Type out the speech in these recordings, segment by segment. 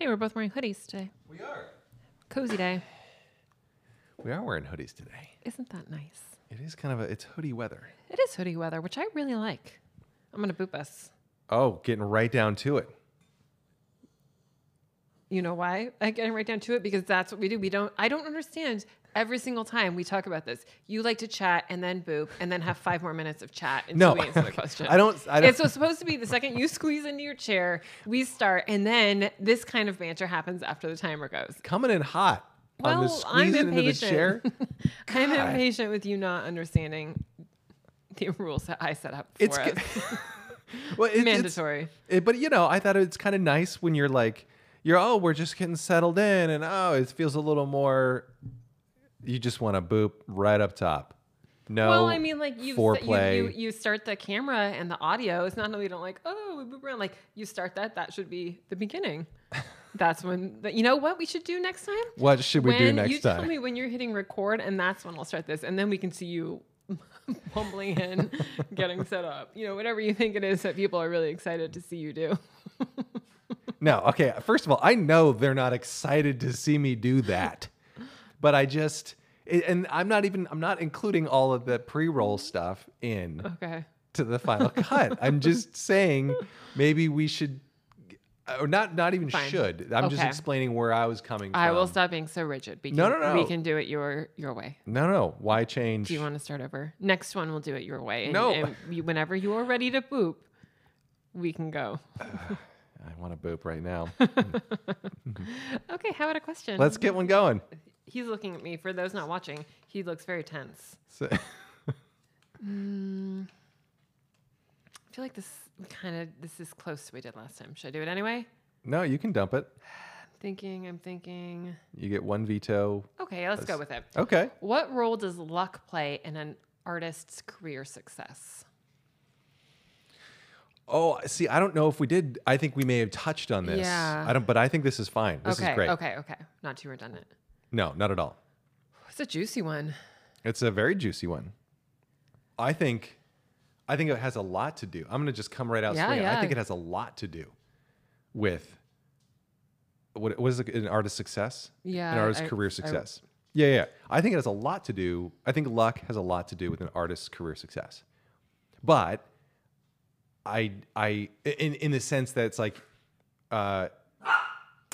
Hey, we're both wearing hoodies today. We are. Cozy day. We are wearing hoodies today. Isn't that nice? It is kind of a it's hoodie weather. It is hoodie weather, which I really like. I'm gonna boop us. Oh, getting right down to it. You know why? I get right down to it because that's what we do. We don't. I don't understand. Every single time we talk about this, you like to chat and then boop and then have five more minutes of chat until No, we answer the question. I don't- I don't- It's so supposed to be the second you squeeze into your chair, we start, and then this kind of banter happens after the timer goes. Coming in hot. on the Well, I'm squeezing into the impatient. chair. I'm impatient with you not understanding the rules that I set up for It's us. g- well, it- mandatory. it- but you know, I thought it's kind of nice when you're like, you're oh, we're just getting settled in, and oh, it feels a little more. You just want to boop right up top. No. Well, I mean, like you, foreplay. you, you, you start the camera and the audio. It's not that we don't like, oh, we move around. Like you start that. That should be the beginning. That's when. The, you know what we should do next time? What should we do When next you time? tell me when you're hitting record, and that's when I'll start this, and then we can see you bumbling in, getting set up. You know, whatever you think it is that people are really excited to see you do. No, okay. First of all, I know they're not excited to see me do that, but I just and I'm not even I'm not including all of the pre-roll stuff in Okay. to the final cut. I'm just saying maybe we should or not not even Fine. should. I'm just explaining where I was coming from. I will stop being so rigid. We can, No, no, We can do it your your way. No, no, no. Why change? Do you want to start over? Next one, we'll do it your way. And, No. And you, whenever you are ready to boop, we can go. I want to boop right now. Okay, how about a question? Let's get one going. He's looking at me. For those not watching, he looks very tense. So- mm. I feel like this kind of this is close to what we did last time. Should I do it anyway? no, you can dump it. I'm thinking. I'm thinking. You get one veto. Okay, let's go with it. Okay. What role does luck play in an artist's career success? Oh, see, I don't know if we did. I think we may have touched on this. Yeah. I don't, but I think this is fine. This okay. is great. Okay. Okay. Not too redundant. No, not at all. It's a juicy one. It's a very juicy one. I think, I think it has a lot to do. I'm going to just come right out Yeah, swinging. I think it has a lot to do with what, was it, an artist's success? Yeah, an artist's I- career I- success. yeah, yeah. I think it has a lot to do. I think luck has a lot to do with an artist's career success. But I, I, in in the sense that it's like, uh,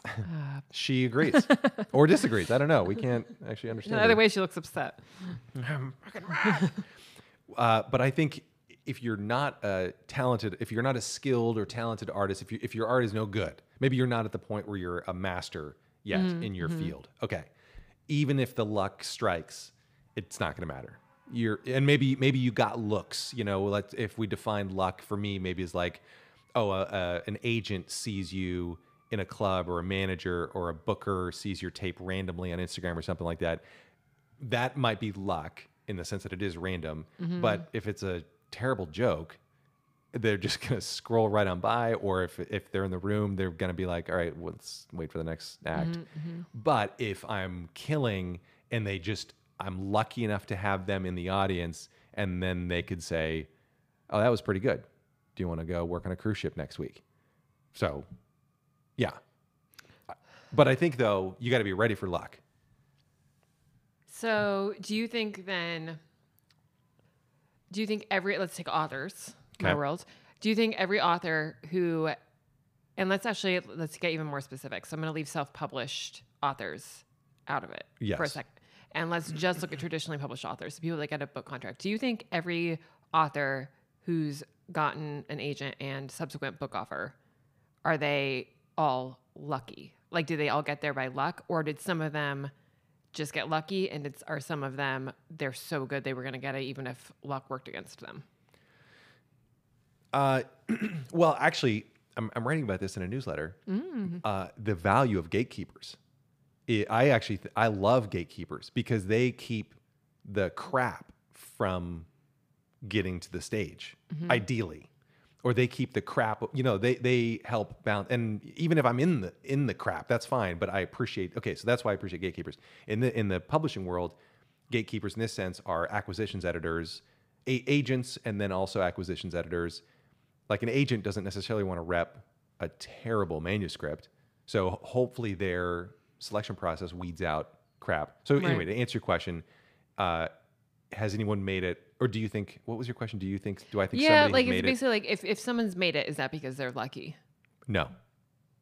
she agrees or disagrees. I don't know. We can't actually understand. Either it. way, she looks upset. Uh, but I think if you're not a talented, if you're not a skilled or talented artist, if you if your art is no good, maybe you're not at the point where you're a master yet in your field. Okay, even if the luck strikes, it's not going to matter. You're and maybe maybe you got looks. You know, like if we define luck for me, maybe is like, oh, uh, uh, an agent sees you in a club, or a manager or a booker sees your tape randomly on Instagram or something like that that might be luck in the sense that it is random. Mm-hmm. But if it's a terrible joke, they're just gonna scroll right on by, or if if they're in the room, they're gonna be like, "All right, well, let's wait for the next act." Mm-hmm, mm-hmm. But if I'm killing and they just, I'm lucky enough to have them in the audience, and then they could say, "Oh, that was pretty good. Do you want to go work on a cruise ship next week?" So, yeah. But I think though you got to be ready for luck. So, do you think then? Do you think every let's take authors, my Okay. world. Do you think every author who, and let's actually let's get even more specific. So I'm going to leave self-published authors out of it for a Yes. second, and let's just look at traditionally published authors, people that get a book contract. Do you think every author who's gotten an agent and subsequent book offer, are they all lucky? Like, do they all get there by luck, or did some of them? just get lucky and it's are some of them they're so good they were going to get it even if luck worked against them Uh, well, actually, I'm, I'm writing about this in a newsletter. Uh, the value of gatekeepers. It, I actually th- I love gatekeepers because they keep the crap from getting to the stage, ideally, or they keep the crap. You know, they they help bounce. And even if I'm in the in the crap, that's fine. But I appreciate. Okay, so that's why I appreciate gatekeepers in the in the publishing world. Gatekeepers in this sense are acquisitions editors, a- agents, and then also acquisitions editors like an agent doesn't necessarily want to rep a terrible manuscript So hopefully their selection process weeds out crap. So anyway, to answer your question, uh, has anyone made it, or do you think? What was your question? Do you think? Do I think yeah, like it's made it? basically like if, if someone's made it, is that because they're lucky? No.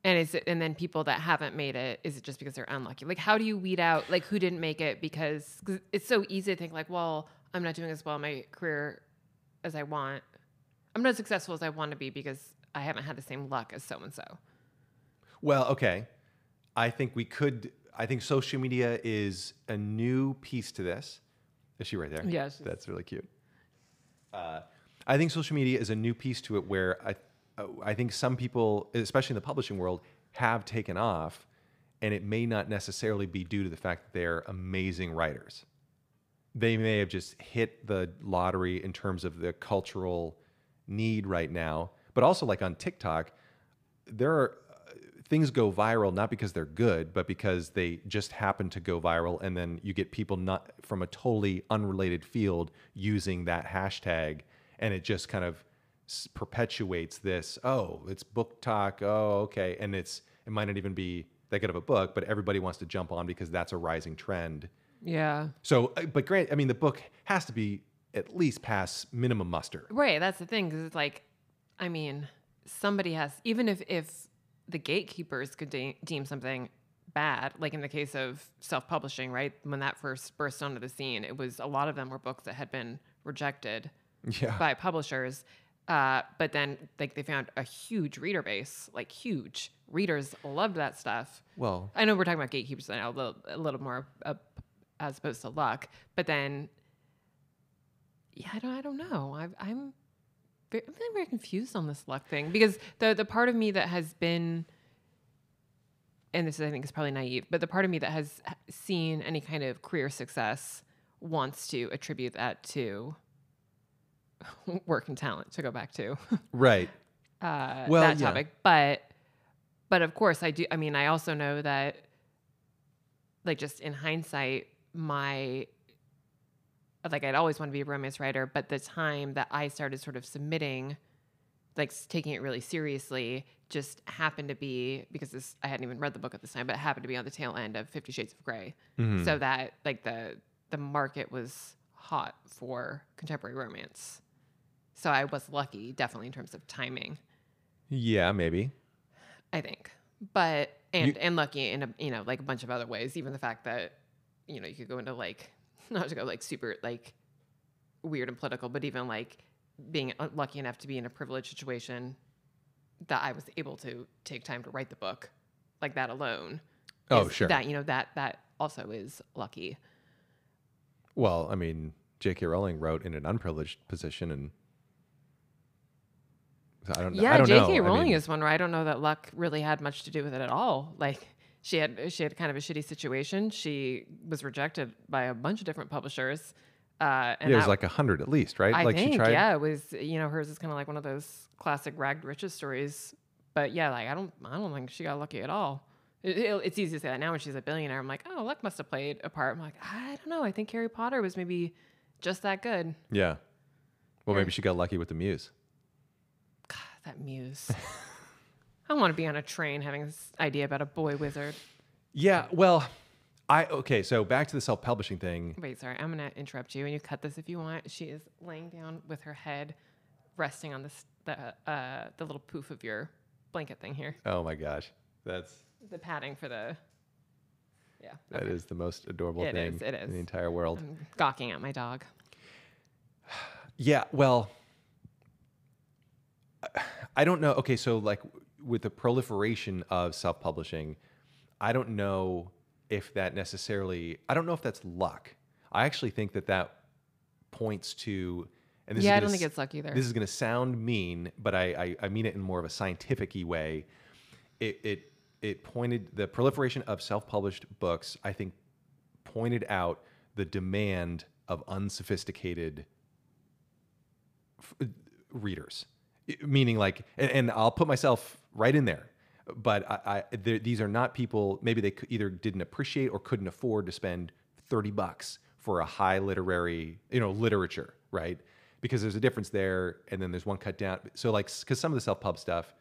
And is it, and then people that haven't made it, is it just because they're unlucky? Like, how do you weed out like who didn't make it? Because it's so easy to think like, well, I'm not doing as well in my career as I want. I'm not as successful as I want to be because I haven't had the same luck as so and so. Well, okay. I think we could. I think social media is a new piece to this. Is she right there? Yeah, that's really cute. Uh, I think social media is a new piece to it where I, uh, I think some people, especially in the publishing world, have taken off, and it may not necessarily be due to the fact that they're amazing writers. They may have just hit the lottery in terms of the cultural need right now, but also like on TikTok, there are things go viral not because they're good, but because they just happen to go viral, and then you get people not from a totally unrelated field using that hashtag, and it just kind of s- perpetuates this. Oh, it's BookTok. Oh, okay, and it's it might not even be that good of a book, but everybody wants to jump on because that's a rising trend. Yeah. So, uh, but grant, I mean, the book has to be at least pass minimum muster. Right. That's the thing. Cause it's like, I mean, somebody has, even if, if the gatekeepers could de- deem something bad, like in the case of self publishing, right? When that first burst onto the scene, it was a lot of them were books that had been rejected Yeah. by publishers. Uh, but then, like, they found a huge reader base, like, huge. Readers loved that stuff. Well, I know we're talking about gatekeepers now, a little, a little more uh, as opposed to luck. But then, yeah, I don't, I don't know. I've, I'm, very, I'm feeling very confused on this luck thing because the the part of me that has been, and this is, I think is probably naive, but the part of me that has seen any kind of career success wants to attribute that to work and talent. To go back to right. uh, Well, that yeah. topic. But but of course I do I mean I also know that like just in hindsight, my like I'd always want to be a romance writer, but the time that I started sort of submitting, like taking it really seriously, just happened to be because this I hadn't even read the book at this time, but it happened to be on the tail end of Fifty Shades of Grey. Mhm. So that like the the market was hot for contemporary romance. So I was lucky, definitely in terms of timing. Yeah, maybe. I think, but and You- and lucky in a you know like a bunch of other ways. Even the fact that you know you could go into like not to go like super like weird and political, but even like being uh, lucky enough to be in a privileged situation that I was able to take time to write the book, like that alone. Oh, sure. That you know that that also is lucky. Well, I mean, J.K. Rowling wrote in an unprivileged position, and I don't. Yeah, I don't know. J.K. I Rowling mean, is one where I don't know that luck really had much to do with it at all. Like she had she had kind of a shitty situation. She was rejected by a bunch of different publishers. Uh, and Yeah, it was that- like a hundred at least, right? I like think she tried. yeah, it was you know hers is kind of like one of those classic ragged riches stories. But yeah, like I don't I don't think she got lucky at all. It, it- it's easy to say that now when she's a billionaire. I'm like, oh, luck must have played a part. I'm like, I don't know. I think Harry Potter was maybe just that good. Yeah. Well, Yeah. maybe she got lucky with the muse. God, that muse. I want to be on a train having this idea about a boy wizard. Yeah. Well, I okay. So back to the self-publishing thing. Wait, sorry, I'm gonna interrupt you, and you cut this if you want. She is laying down with her head resting on this the uh, the little poof of your blanket thing here, Oh my gosh, that's the padding for the. Yeah, that is the most adorable It thing is, it in the entire world. I'm gawking at my dog. Yeah, well, I don't know. Okay, so like with the proliferation of self-publishing, I don't know if that necessarily. I don't know if that's luck. I actually think that that points to. And this yeah, is I don't think s- it's luck either. This is going to sound mean, but I, I I mean it in more of a scientific way. It it it pointed the proliferation of self-published books. I think pointed out the demand of unsophisticated f- readers, meaning like, and, and I'll put myself right in there. But I, I these are not people. Maybe they either didn't appreciate or couldn't afford to spend thirty bucks for a high literary, you know, literature, right? Because there's a difference there, and then there's one cut down. So like, because some of the self pub stuff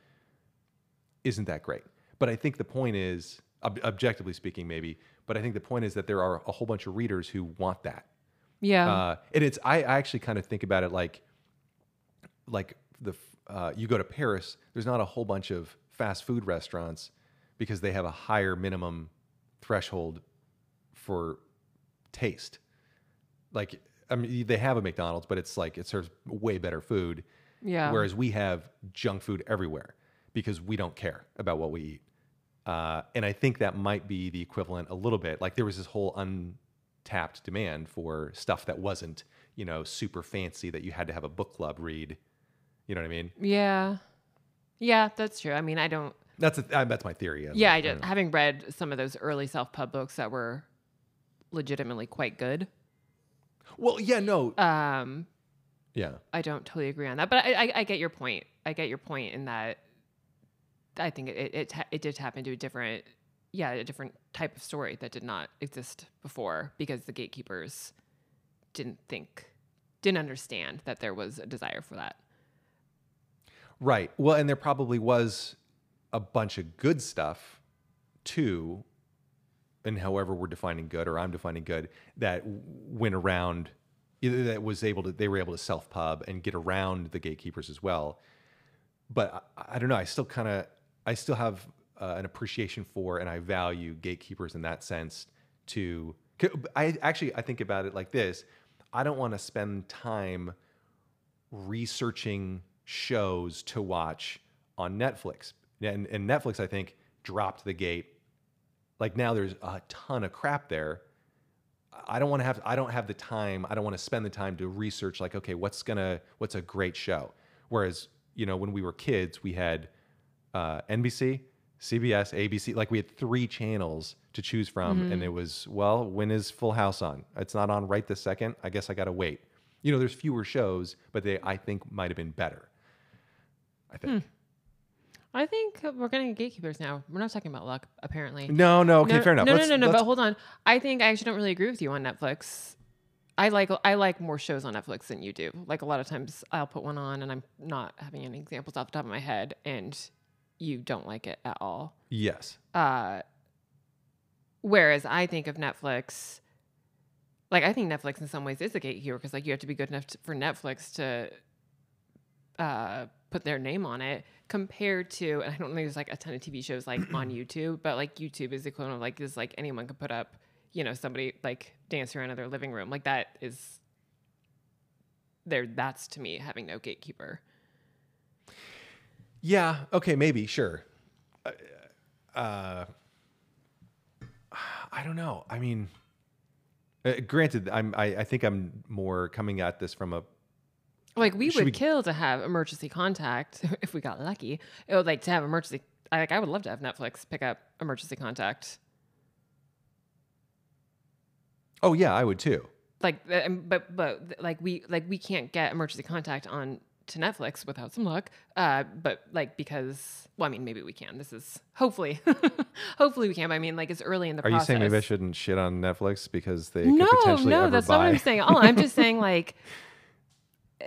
isn't that great. But I think the point is, ob- objectively speaking, maybe. But I think the point is that there are a whole bunch of readers who want that. Yeah. Uh, and it's I, I actually kind of think about it like like the uh, you go to Paris, there's not a whole bunch of fast food restaurants because they have a higher minimum threshold for taste. Like I mean, they have a McDonald's, but it's like it serves way better food. Yeah. Whereas we have junk food everywhere because we don't care about what we eat. Uh, and I think that might be the equivalent a little bit. Like there was this whole untapped demand for stuff that wasn't, you know, super fancy that you had to have a book club read. You know what I mean? yeah. Yeah, that's true. I mean, I don't. That's a, uh, that's my theory. Yeah, I don't did. know. Having read some of those early self pub books that were legitimately quite good. Well, yeah, no, Um, yeah, I don't totally agree on that, but I, I, I get your point. I get your point in that I think it it, it did tap into a different, yeah, a different type of story that did not exist before because the gatekeepers didn't think, didn't understand that there was a desire for that. Right. Well, and there probably was a bunch of good stuff too, and however we're defining good or I'm defining good that went around that was able to they were able to self pub and get around the gatekeepers as well. But I, I don't know. I still kind of I still have uh, an appreciation for and I value gatekeepers in that sense. To I actually I think about it like this. I don't want to spend time researching shows to watch on Netflix. And, and Netflix, I think, dropped the gate. Like now there's a ton of crap there. I don't want to have I don't have the time. I don't want to spend the time to research like, okay, what's gonna what's a great show? Whereas, you know, when we were kids, we had uh, NBC, CBS, ABC. Like we had three channels to choose from, and it was well, when is Full House on? It's not on right this second. I guess I gotta wait. You know, there's fewer shows, but they I think might have been better. I think. I think we're getting gatekeepers now. We're not talking about luck, apparently. No, no, okay, no, fair enough. No, Let's- no, no, no. But hold on. I think I actually don't really agree with you on Netflix. I like I like more shows on Netflix than you do. Like a lot of times, I'll put one on, and I'm not having any examples off the top of my head, and you don't like it at all. yes. Uh, whereas I think of Netflix, like I think Netflix in some ways is a gatekeeper because like you have to be good enough to, for Netflix to uh, put their name on it compared to, and I don't think there's like a ton of TV shows like on YouTube, but like YouTube is the equivalent of like this, like anyone can put up, you know, somebody like dancing around in their living room. Like that is there. That's to me having no gatekeeper. Yeah. Okay. Maybe. Sure. Uh, uh, I don't know. I mean, uh, granted, I'm. I, I think I'm more coming at this from a. Like we Should would we- kill to have emergency contact if we got lucky. It would like to have emergency. I like I would love to have Netflix pick up emergency contact. Oh yeah, I would too. Like, um, but but like we like we can't get emergency contact on to Netflix without some luck. Uh, but like because well, I mean maybe we can. This is hopefully hopefully we can. But I mean like it's early in the Are you process. saying maybe I shouldn't shit on Netflix because they no, could potentially no, that's buy? not what I'm saying. Oh, I'm just saying like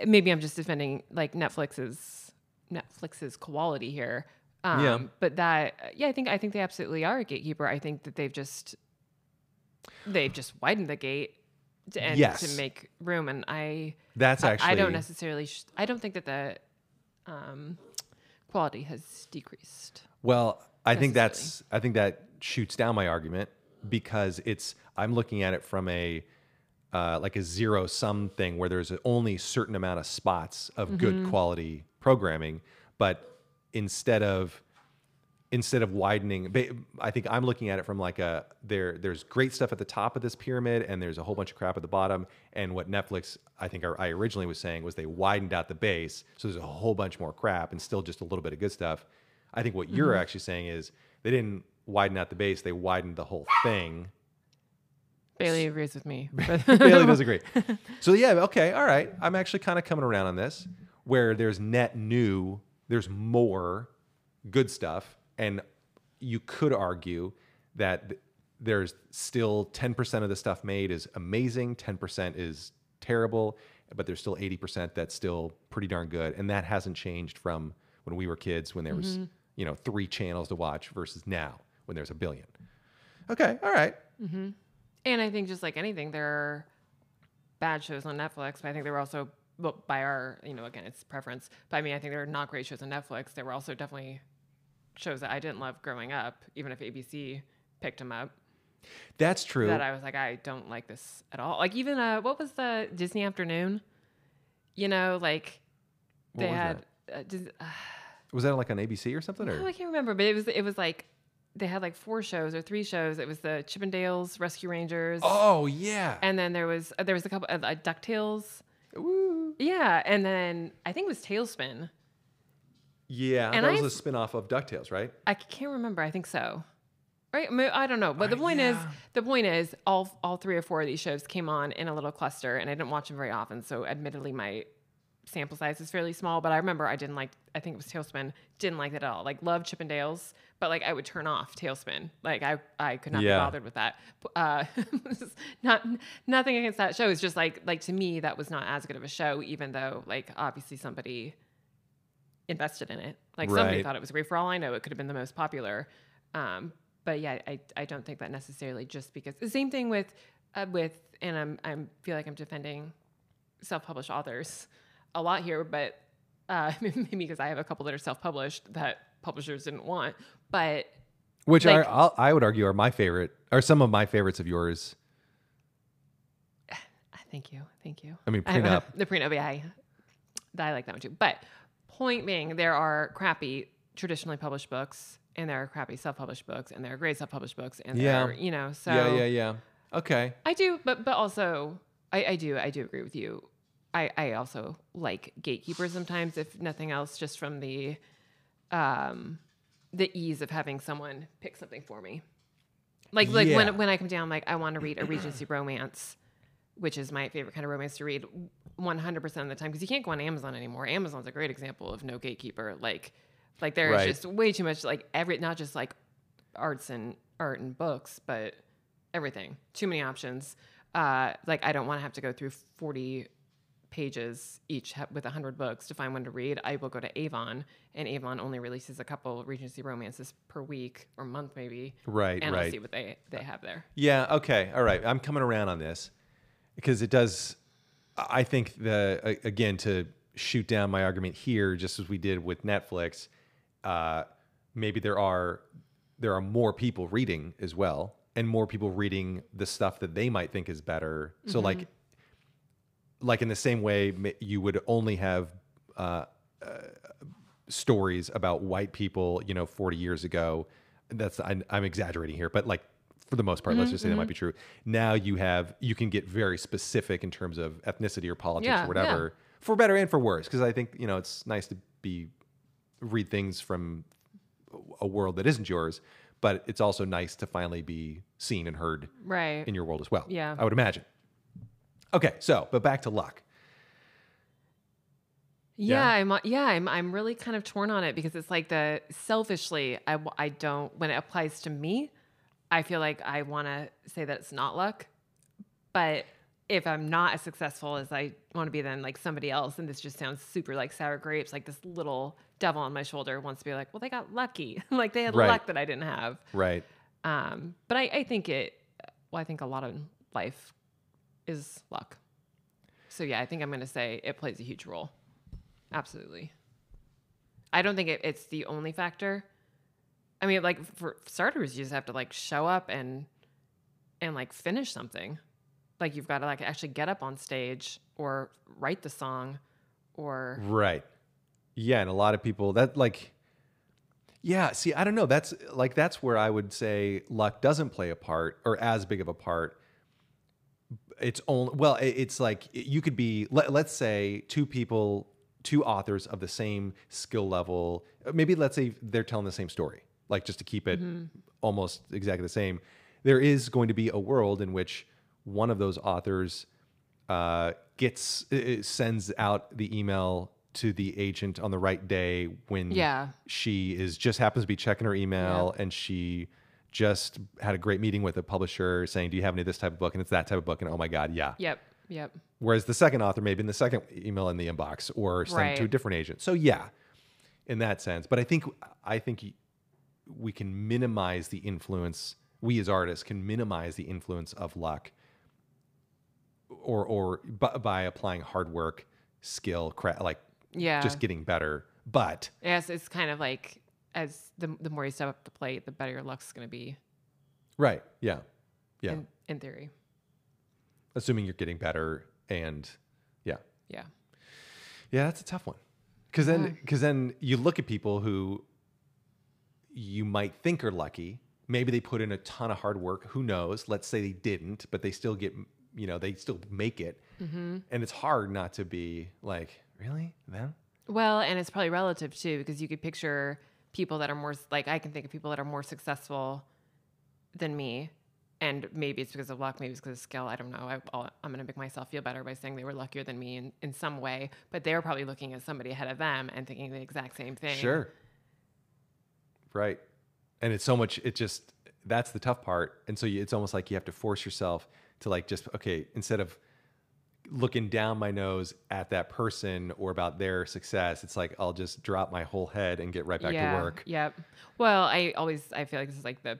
maybe I'm just defending like Netflix's Netflix's quality here. Um, Yeah. But that yeah, I think I think they absolutely are a gatekeeper. I think that they've just they've just widened the gate to, and Yes. to make room. And I That's actually. I don't necessarily sh- I don't think that the um, quality has decreased. Well, I think that's I think that shoots down my argument because it's I'm looking at it from a uh, like a zero sum thing where there's only a certain amount of spots of good Mm-hmm. quality programming, but instead of instead of widening i think i'm looking at it from like a there there's great stuff at the top of this pyramid and there's a whole bunch of crap at the bottom. And what netflix i think i originally was saying was they widened out the base. So there's a whole bunch more crap and still just a little bit of good stuff. I think what you're actually saying is they didn't widen out the base they widened the whole thing Bailey agrees with me. Bailey does agree. So yeah, okay, all right. I'm actually kind of coming around on this, where there's net new, there's more good stuff, and you could argue that there's still 10% of the stuff made is amazing, 10% is terrible, but there's still 80% that's still pretty darn good, and that hasn't changed from when we were kids, when there was mm-hmm. you know, three channels to watch versus now when there's a billion. Okay, all right. Mm-hmm. And I think just like anything, there are bad shows on Netflix, but I think there were also, well, by our, you know, again, it's preference. But I mean, I think there are not great shows on Netflix. There were also definitely shows that I didn't love growing up, even if ABC picked them up. That's true. That I was like, I don't like this at all. Like even uh, what was the Disney Afternoon? You know, like they was had. Uh, Dis- uh, Was that like on ABC or something? Or oh, I can't remember, but it was it was like they had like four shows or three shows. It was the Chip 'n Dales, Rescue Rangers, oh yeah, and then there was uh, there was a couple of uh, Ducktales. Woo. Yeah, and then I think it was TaleSpin. yeah. And that was a spin-off of Ducktales, right? I can't remember. I think so. Right? I, mean, I don't know. But the Uh, point is, the point is, all all three or four of these shows came on in a little cluster, and I didn't watch them very often. So, admittedly, my sample size is fairly small. But I remember I didn't like. I think it was TaleSpin. Didn't like it at all. Like loved Chip 'n Dales, but like I would turn off TaleSpin. Like I I could not Yeah. be bothered with that. Uh, not nothing against that show. It's just like like to me that was not as good of a show, even though like obviously somebody invested in it. Like somebody thought it was great. For all I know, it could have been the most popular. Um, but yeah, I, I don't think that necessarily just because the same thing with uh, with and I'm I'm feel like I'm defending self-published authors a lot here, but uh, maybe because I have a couple that are self-published that publishers didn't want. But Which Like- are I'll, I would argue are my favorite, are some of my favorites of yours. thank you, thank you. I mean, I- prenup. the prenup, yeah, I, I like that one too. But point being, there are crappy traditionally published books, and there are crappy self-published books, and there are great self-published books, and Yeah. there are, you know, so yeah, yeah, yeah. Okay. I do, but but also I, I do I do agree with you. I, I also like gatekeepers sometimes, if nothing else, just from the um the ease of having someone pick something for me. Like like Yeah. when when I come down, like I want to read a Regency romance, which is my favorite kind of romance to read 100 percent of the time because you can't go on Amazon anymore. Amazon's a great example of no gatekeeper. Like like there's Right. just way too much like every not just like arts and art and books, but everything. Too many options. Uh, like I don't want to have to go through 40 pages each with 100 books to find one to read. I will go to Avon, and Avon only releases a couple Regency romances per week or month maybe. Right, and I'll right. see what they they have there. Yeah. Okay. All right. I'm coming around on this because it does. I think the again to shoot down my argument here, just as we did with Netflix. Uh, maybe there are there are more people reading as well, and more people reading the stuff that they might think is better. So like, like in the same way, you would only have. Uh, uh, stories about white people, you know, 40 years ago. That's I, I'm exaggerating here, but like for the most part, let's mm-hmm, just say that might mm-hmm. be true. Now you have you can get very specific in terms of ethnicity or politics Yeah, or whatever, for better and for worse. Because I think you know it's nice to be read things from a world that isn't yours, but it's also nice to finally be seen and heard Right. in your world as well. Yeah. I would imagine. Okay, so but back to luck. Yeah, Yeah? I'm yeah, I'm I'm really kind of torn on it because it's like the selfishly I I don't when it applies to me, I feel like I want to say that it's not luck. But if I'm not as successful as I want to be then like somebody else and this just sounds super like sour grapes like this little devil on my shoulder wants to be like, "Well, they got lucky." like they had Right. luck that I didn't have. Right. Um, but I, I think it, well, I think a lot of life is luck. So yeah, I think I'm going to say it plays a huge role. Absolutely. I don't think it, it's the only factor. I mean, like for starters, you just have to like show up and and like finish something. Like you've got to like actually get up on stage or write the song or Right. Yeah, and a lot of people that like yeah, see, I don't know. That's like that's where I would say luck doesn't play a part or as big of a part. It's only well, it's like you could be let, let's say two people, two authors of the same skill level. Maybe let's say they're telling the same story. Like just to keep it almost exactly the same. There is going to be a world in which one of those authors uh, gets uh, uh, sends out the email to the agent on the right day when Yeah. she is just happens to be checking her email and she just had a great meeting with a publisher saying, "Do you have any of this type of book?" And it's that type of book, and oh my god, yeah. yep, yep. Whereas the second author may maybe in the second email in the inbox or sent to a different agent. So yeah, in that sense. But I think I think we can minimize the influence. We as artists can minimize the influence of luck, or or by, by applying hard work, skill, cra- like Yeah. just getting better. But yes, it's kind of like as the the more you step up the plate, the better your luck's going to be. right, yeah, yeah. In, in theory. Assuming you're getting better, and yeah, Yeah. Yeah, that's a tough one. Because then, because then you look at people who you might think are lucky. Maybe they put in a ton of hard work. Who knows? Let's say they didn't, but they still get, you know, they still make it. Mm-hmm. And it's hard not to be like, really, them? Well, and it's probably relative too, because you could picture people that are more like I can think of people that are more successful than me, and maybe it's because of luck, maybe it's because of skill. I don't know. I, I'm going to make myself feel better by saying they were luckier than me in, in some way, but they're probably looking at somebody ahead of them and thinking the exact same thing. Sure. Right. And it's so much, it just, that's the tough part. And so you, it's almost like you have to force yourself to like just, okay, instead of looking down my nose at that person or about their success, it's like I'll just drop my whole head and get right back yeah, to work. Yep. Well, I always I feel like this is like the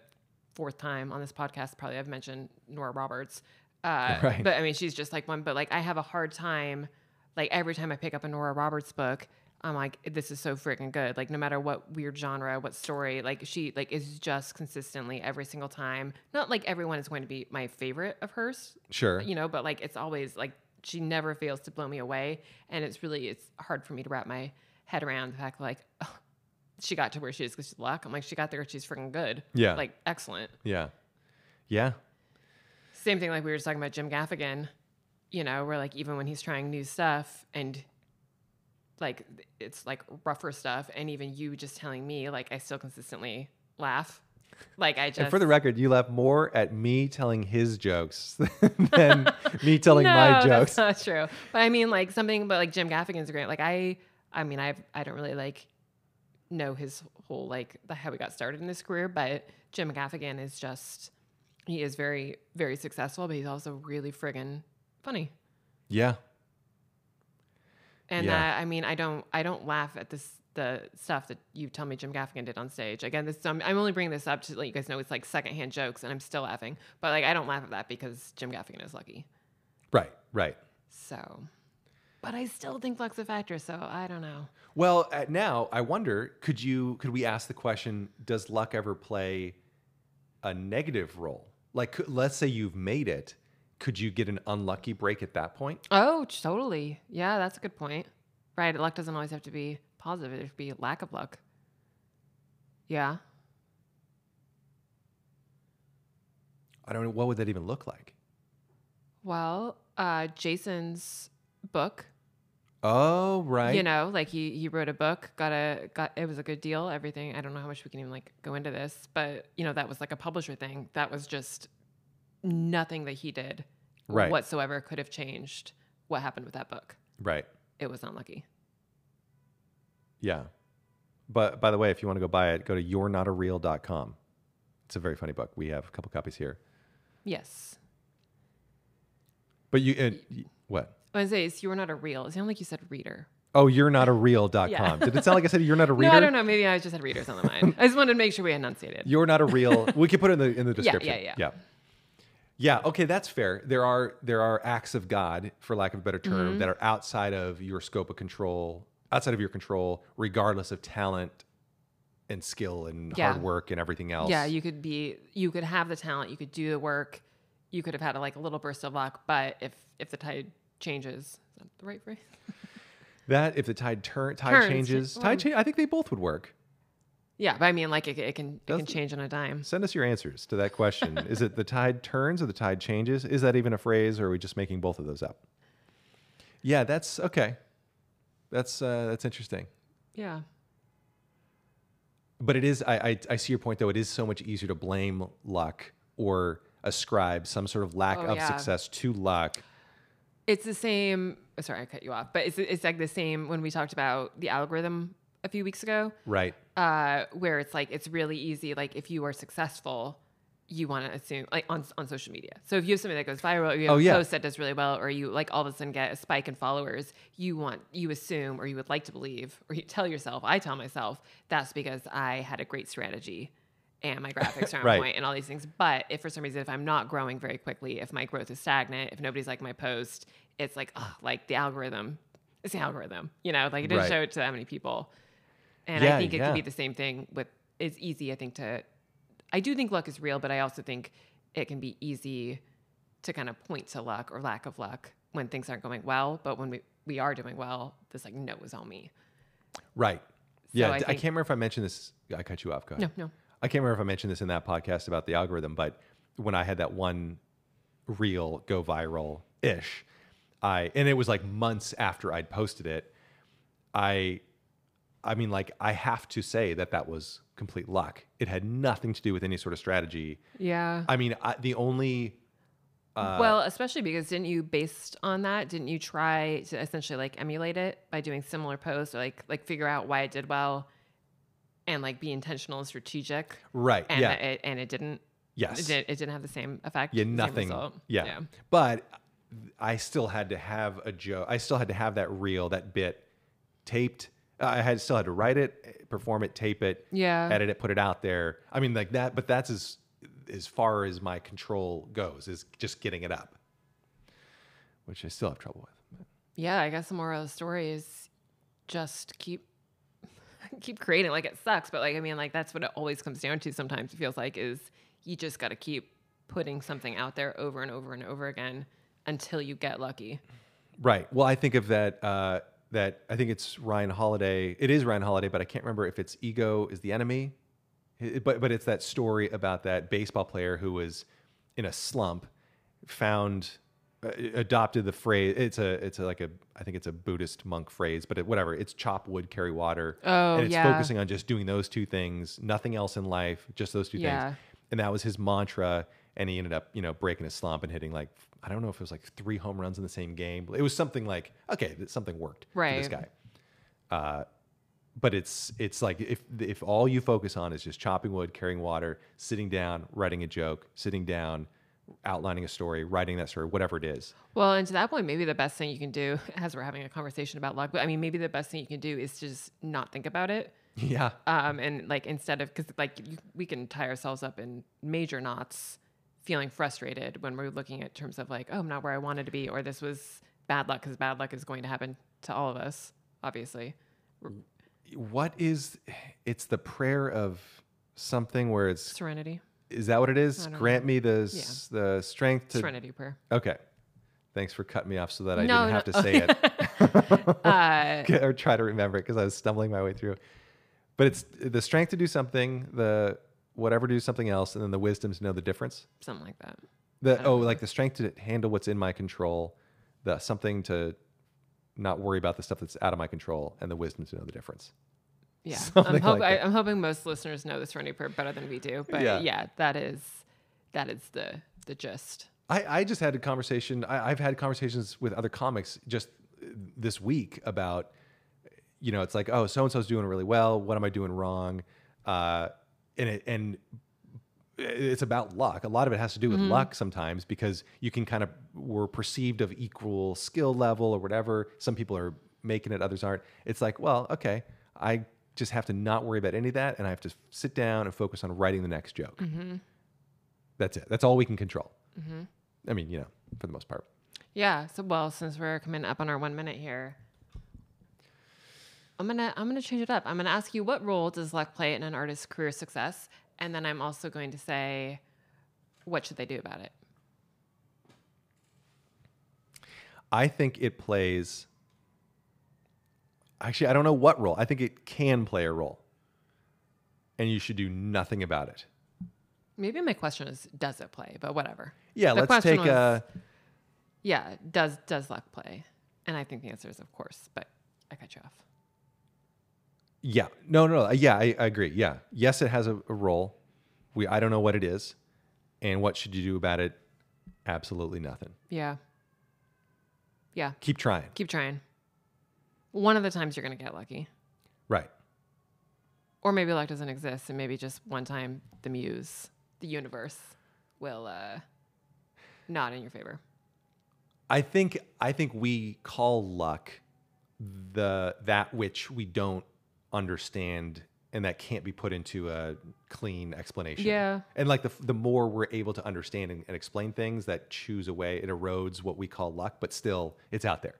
fourth time on this podcast. Probably I've mentioned Nora Roberts. Uh, Right. But I mean, she's just like one. But like, I have a hard time. Like every time I pick up a Nora Roberts book, I'm like, this is so freaking good. Like no matter what weird genre, what story, like she like is just consistently every single time. Not like everyone is going to be my favorite of hers, Sure. you know, but like it's always like she never fails to blow me away, and it's really it's hard for me to wrap my head around the fact like oh, she got to where she is because she's luck. I'm like she got there, she's freaking good. Yeah. like excellent. Yeah. Yeah. Same thing like we were just talking about Jim Gaffigan, you know, where like even when he's trying new stuff and like it's like rougher stuff, and even you just telling me like I still consistently laugh. Like I just And for the record, you laugh more at me telling his jokes than me telling no, my jokes. That's not true. But I mean, like something, but like Jim Gaffigan's a great. Like I, I mean, I've I don't really like know his whole like the how he got started in this career, but Jim Gaffigan is just he is very very successful, but he's also really friggin' funny. Yeah. And Yeah. that, I mean, I don't I don't laugh at this the stuff that you tell me Jim Gaffigan did on stage. Again, this I'm, I'm only bringing this up to let you guys know it's like secondhand jokes, and I'm still laughing. But like I don't laugh at that because Jim Gaffigan is lucky. Right. Right. So, but I still think luck's a factor. So I don't know. Well, uh, now I wonder, could you could we ask the question, does luck ever play a negative role? Like could- let's say you've made it, could you get an unlucky break at that point? Oh, totally. Yeah, that's a good point. Right. Luck doesn't always have to be positive. It could be lack of luck. Yeah. I don't know what would that even look like. Well, uh, Jason's book, Oh, right. you know, like he, he wrote a book, got a, got, it was a good deal. Everything. I don't know how much we can even like go into this, but you know, that was like a publisher thing. That was just nothing that he did Right. whatsoever could have changed what happened with that book. Right. It was unlucky. Yeah. But by the way, if you want to go buy it, go to you'renotareal.com. It's a very funny book. We have a couple copies here. Yes. But you, and, y- what? I was say, you're not a real. It sounded like you said reader. Oh, you're not a real.com. Yeah. Did it sound like I said you're not a reader? No, I don't know. Maybe I just had readers on the mind. I just wanted to make sure we enunciated. You're not a real. we could put it in the in the Yeah, description. yeah, yeah. yeah. Yeah, okay, that's fair. There are there are acts of God, for lack of a better term, Mm-hmm. that are outside of your scope of control, outside of your control, regardless of talent and skill and Yeah. hard work and everything else. Yeah, you could be, you could have the talent, you could do the work, you could have had a, like a little burst of luck, but if if the tide changes, is that the right phrase? that if the tide turn tide Turns, changes, well- tide change. I think they both would work. Yeah, but I mean, like it, it can it can change on a dime. Send us your answers to that question. Is it the tide turns or the tide changes? Is that even a phrase, or are we just making both of those up? Yeah, that's okay. That's uh, that's interesting. Yeah, But it is. I, I I see your point though. It is so much easier to blame luck or ascribe some sort of lack Oh, of yeah. success to luck. it's the same. Sorry, I cut you off, but it's it's like the same when we talked about the algorithm a few weeks ago. Right. uh, where it's like it's really easy. Like if you are successful, you want to assume like on on social media. So if you have something that goes viral, or you have Oh, a yeah. post that does really well, or you like all of a sudden get a spike in followers, you want you assume or you would like to believe, or you tell yourself, I tell myself that's because I had a great strategy and my graphics are on Right. point and all these things. But if for some reason if I'm not growing very quickly, if my growth is stagnant, if nobody's like my post, it's like oh, like the algorithm. It's the algorithm, you know, like it didn't Right. show it to that many people. And Yeah, I think it yeah. could be the same thing with it's easy, I think, to I do think luck is real, but I also think it can be easy to kind of point to luck or lack of luck when things aren't going well. But when we, we are doing well, this like no is on me. Right. Yeah. I I, can't remember if I mentioned this. I cut you off. Go ahead. No, no. I can't remember if I mentioned this in that podcast about the algorithm, but when I had that one reel go viral ish, I and it was like months after I'd posted it. I, I mean, like I have to say that that was complete luck. It had nothing to do with any sort of strategy. Yeah. I mean, I, the only Uh, well, especially because didn't you based on that? Didn't you try to essentially like emulate it by doing similar posts or like like figure out why it did well and like be intentional and strategic? right, And yeah, it, and it didn't. yes, It, did, it didn't have the same effect. Yeah, nothing. Yeah. Yeah. But I still had to have a joke. I still had to have that reel, that bit taped. I had still had to write it, perform it, tape it, Yeah. edit it, put it out there. I mean, like that. But that's as as far as my control goes is just getting it up, which I still have trouble with. Yeah, I guess the moral of the story is just keep keep creating. Like it sucks, but like I mean, like that's what it always comes down to. Sometimes it feels like is you just got to keep putting something out there over and over and over again until you get lucky. Right. Well, I think of that. Uh, that I think it's Ryan Holiday. It is Ryan Holiday, but I can't remember if it's ego is the enemy. It- but but it's that story about that baseball player who was in a slump, found, uh, adopted the phrase. It's a it's a, like a I think it's a Buddhist monk phrase, but it, whatever. It's chop wood, carry water. Oh, and it's yeah. focusing on just doing those two things, nothing else in life, just those two Yeah. things. And that was his mantra. And he ended up, you know, breaking his slump and hitting like I don't know if it was like three home runs in the same game. It was something like okay, something worked for this guy. Uh, but it's it's like if if all you focus on is just chopping wood, carrying water, sitting down, writing a joke, sitting down, outlining a story, writing that story, whatever it is. Well, and to that point, maybe the best thing you can do, as we're having a conversation about luck, but I mean, maybe the best thing you can do is just not think about it. Yeah. um, and like instead of because like you, we can tie ourselves up in major knots feeling frustrated when we're looking at terms of like oh i'm not where i wanted to be or this was bad luck because bad luck is going to happen to all of us obviously. What is it's the prayer of something where it's serenity. Is that what it is? Grant me the s- the strength to serenity prayer. Okay. Thanks for cutting me off so that I No, didn't have to say uh, it or try to remember it because I was stumbling my way through. But it's the strength to do something, the whatever to do something else, and then the wisdom to know the difference. something like that The oh, like the strength to handle what's in my control, the something to not worry about the stuff that's out of my control, and the wisdom to know the difference. yeah Something I'm, hope, like I. I'm hoping most listeners know this serenity prayer better than we do but Yeah. yeah. that is that is the the gist I, I just had a conversation. I, I've had conversations with other comics just this week about, you know, it's like, oh, so and so's doing really well. What am I doing wrong? Uh, and it, and it's about luck. A lot of it has to do with mm-hmm. luck sometimes because you can kind of we're perceived of equal skill level or whatever. Some people are making it, others aren't. It's like, well, okay, I just have to not worry about any of that, and I have to sit down and focus on writing the next joke. Mm-hmm. That's it. That's all we can control. Mm-hmm. I mean, you know, for the most part. Yeah. So well, since we're coming up on our one minute here, I'm gonna I'm gonna change it up. I'm gonna ask you what role does luck play in an artist's career success, and then I'm also going to say, what should they do about it? I think it plays. Actually, I don't know what role. I think it can play a role, and you should do nothing about it. Maybe my question is, does it play? But whatever. Yeah, The let's take was- a. Yeah. Does does luck play? And I think the answer is of course. But I cut you off. Yeah, no, no, no. Yeah, I, I agree. Yeah, yes, it has a, a role. We, I don't know what it is, and what should you do about it? Absolutely nothing. Yeah. Yeah. Keep trying. Keep trying. One of the times you're gonna get lucky. Right. Or maybe luck doesn't exist, and maybe just one time the muse, the universe, will uh, not in your favor. I think I think we call luck the that which we don't understand and that can't be put into a clean explanation. Yeah. And like the the more we're able to understand and, and explain things that choose away, it erodes what we call luck, but still it's out there.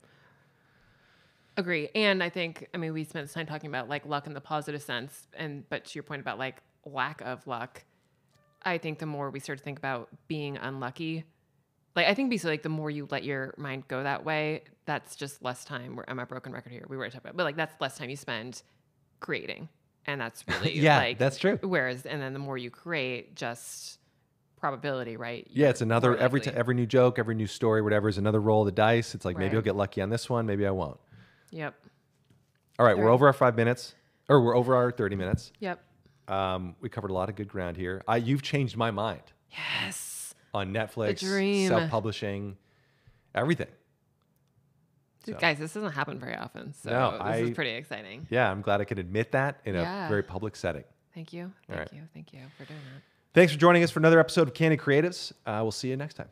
Agree. And I think, I mean, we spent time talking about like luck in the positive sense. And, but to your point about like lack of luck, I think the more we start to think about being unlucky, like I think basically like the more you let your mind go that way, that's just less time. Where I'm a broken record here. We were talking about, but like that's less time you spend creating. And that's really Yeah, like, that's true. Whereas, and then the more you create, just probability, right? Yeah, it's another every t- every new joke, every new story, whatever is another roll of the dice. It's like maybe Right. I'll get lucky on this one, maybe I won't. Yep. All right, we're Right. over our five minutes, or we're over our thirty minutes. Yep. Um, we covered a lot of good ground here. I, you've changed my mind Yes. on Netflix, self-publishing, everything. So- guys, this doesn't happen very often. So No, this I- is pretty exciting. Yeah, I'm glad I could admit that in a very public setting. Thank you. Thank right. you. Thank you for doing that. Thanks for joining us for another episode of Candid Creatives. Uh, we'll see you next time.